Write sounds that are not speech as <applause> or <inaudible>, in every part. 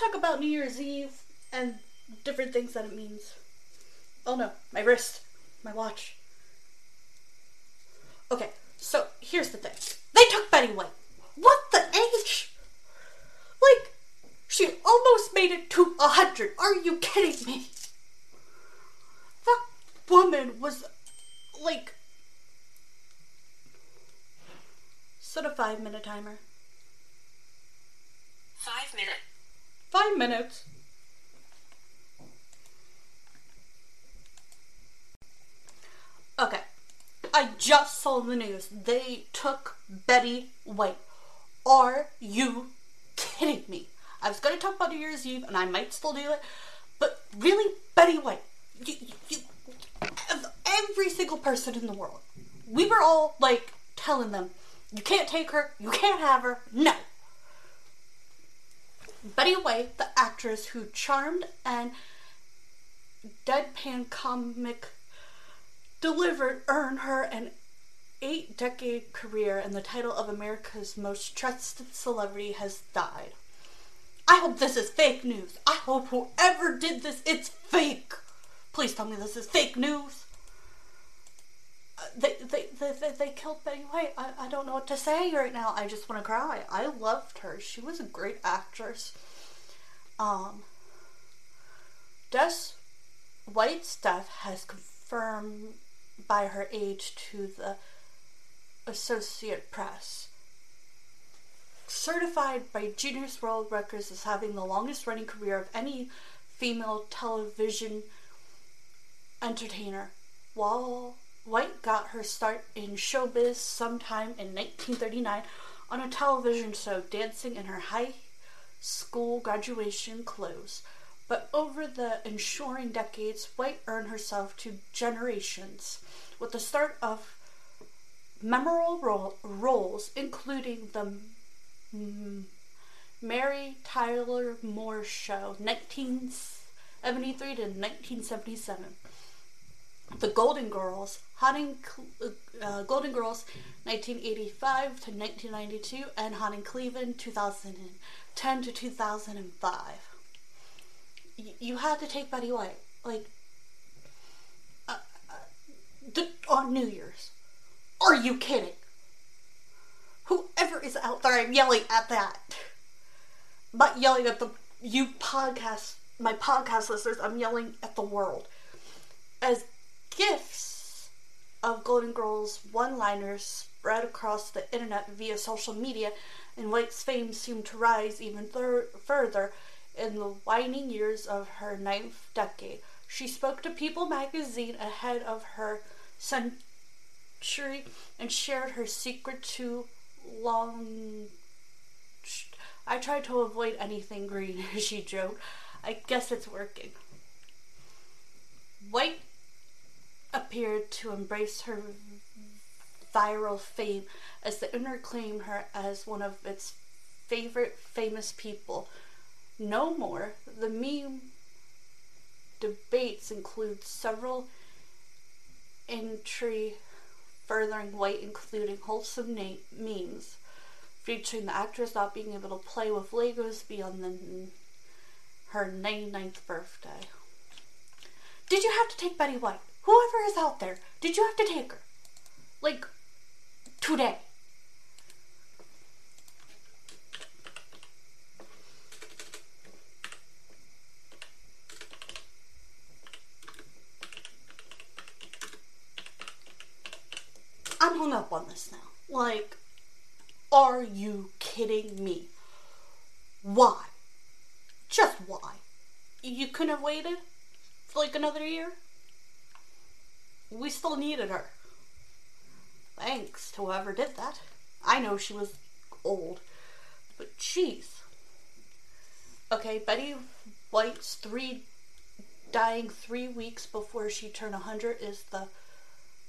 talk about New Year's Eve and different things that it means. Oh no, my wrist, my watch. Okay, so here's the thing. They took Betty White. What the H? Like, she almost made it to a hundred. Are you kidding me? That woman was like Set a five minute timer. 10 minutes. Okay, I just saw the news. They took Betty White. Are you kidding me? I was going to talk about New Year's Eve, and I might still do it, but really, Betty White, you, you, every single person in the world, we were all like telling them, you can't take her, you can't have her, no. Betty White, the actress who charmed and deadpan comic delivered, earned her an eight decade career and the title of America's most trusted celebrity has died. I hope this is fake news. I hope whoever did this, it's fake. Please tell me this is fake news. They, they, they, they, they killed Betty White. I, I don't know what to say right now. I just want to cry. I loved her. She was a great actress. Um, Des White's death has confirmed by her age to the Associate Press. Certified by Guinness World Records as having the longest running career of any female television entertainer. While White got her start in showbiz sometime in 1939 on a television show, dancing in her high school graduation clothes. But over the ensuing decades, White earned herself to generations with the start of memorable role, roles, including the mm, Mary Tyler Moore Show, 1973 to 1977. The Golden Girls, Haunting uh, Golden Girls, 1985 to 1992, and Hot in Cleveland, 2010 to 2005. Y- you had to take Betty White, like, uh, uh, the, on New Year's. Are you kidding? Whoever is out there, I'm yelling at that. But yelling at the you podcast, my podcast listeners. I'm yelling at the world as gifts of Golden Girls one-liners spread across the internet via social media, and White's fame seemed to rise even thir- further in the waning years of her ninth decade. She spoke to People magazine ahead of her century and shared her secret to long. I tried to avoid anything green, <laughs> she joked. I guess it's working. White appeared to embrace her viral fame as the internet claimed her as one of its favorite famous people. No more, the meme debates include several entry furthering White, including wholesome na- memes featuring the actress not being able to play with Legos beyond the, her 99th birthday. Did you have to take Betty White? Whoever is out there, did you have to take her? Like, today. I'm hung up on this now. Like, are you kidding me? Why? Just why? You couldn't have waited for like another year? We still needed her. Thanks to whoever did that. I know she was old, but jeez. Okay, Betty White's three dying three weeks before she turned 100 is the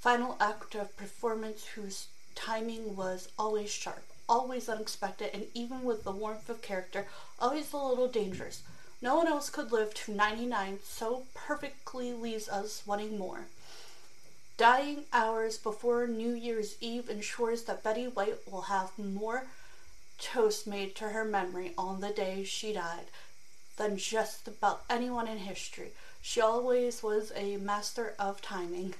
final act of performance whose timing was always sharp, always unexpected, and even with the warmth of character, always a little dangerous. No one else could live to 99 so perfectly leaves us wanting more. Dying hours before New Year's Eve ensures that Betty White will have more toast made to her memory on the day she died than just about anyone in history. She always was a master of timing.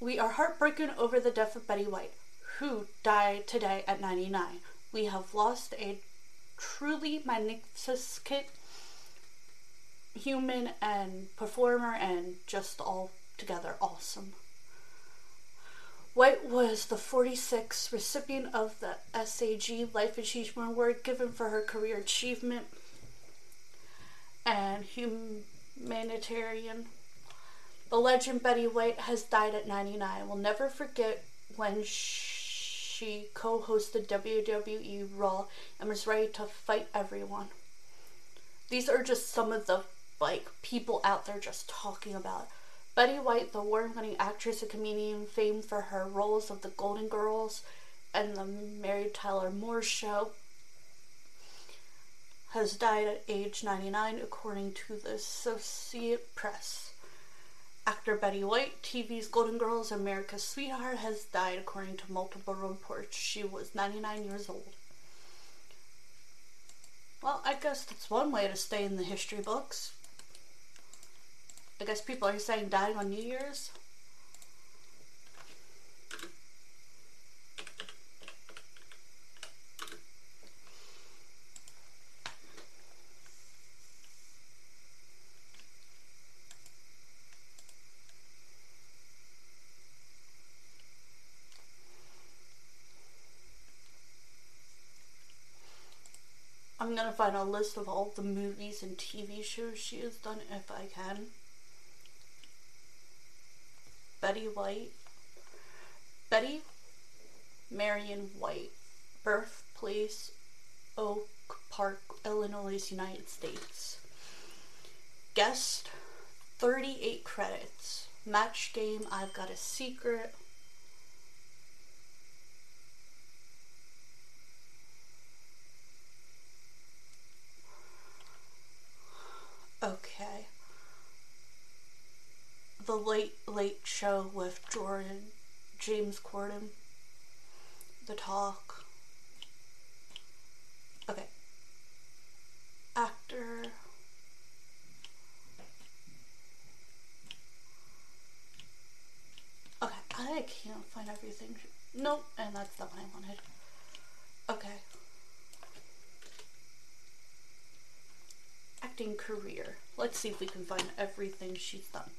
We are heartbroken over the death of Betty White, who died today at 99. We have lost a truly magnificent human and performer and just all together awesome. White was the 46th recipient of the SAG Life Achievement Award given for her career achievement and humanitarian. The legend Betty White has died at 99. We'll never forget when she co hosted WWE Raw and was ready to fight everyone. These are just some of the like people out there just talking about it. Betty White, the award-winning actress and comedian famed for her roles of the Golden Girls and the Mary Tyler Moore Show, has died at age 99, according to the Associated Press. Actor Betty White, TV's Golden Girls, America's Sweetheart, has died, according to multiple reports. She was 99 years old. Well, I guess that's one way to stay in the history books. I guess people are saying dying on New Year's. I'm gonna find a list of all the movies and TV shows she has done if I can. Betty White. Betty Marion White. Birthplace Oak Park, Illinois, United States. Guest 38 credits. Match game I've Got a Secret. Okay. The Late Late Show with Jordan, James Corden. The Talk. Okay. Actor. Okay, I can't find everything. Nope, and that's the one I wanted. Okay. Acting career. Let's see if we can find everything she's done.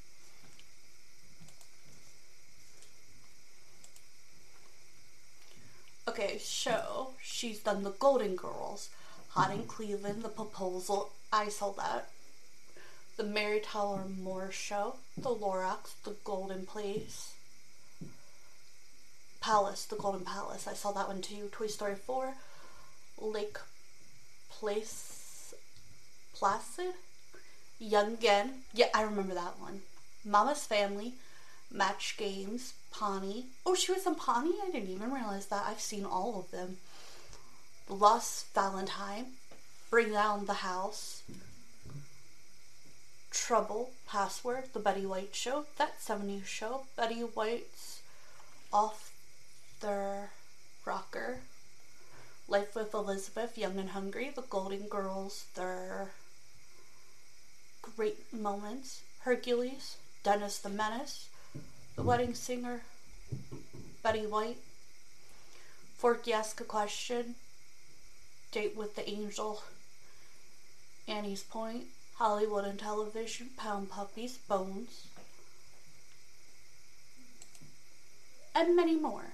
Okay, show. She's done The Golden Girls, Hot in Cleveland, The Proposal. I saw that. The Mary Tyler Moore Show, The Lorax, The Golden Place, Palace, The Golden Palace. I saw that one too. Toy Story 4, Lake Place, Placid, Young Again. Yeah, I remember that one. Mama's Family, Match Games, Pawnee. Oh, she was in Pawnee? I didn't even realize that. I've seen all of them. Lost Valentine, Bring Down the House, Trouble, Password, The Betty White Show, That 70s Show, Betty White's Off the Rocker, Life with Elizabeth, Young and Hungry, The Golden Girls, Their Great Moments, Hercules, Dennis the Menace, The Wedding Singer, Betty White, Forky Ask a Question, Date with the Angel, Annie's Point, Hollywood and Television, Pound Puppies, Bones, and many more.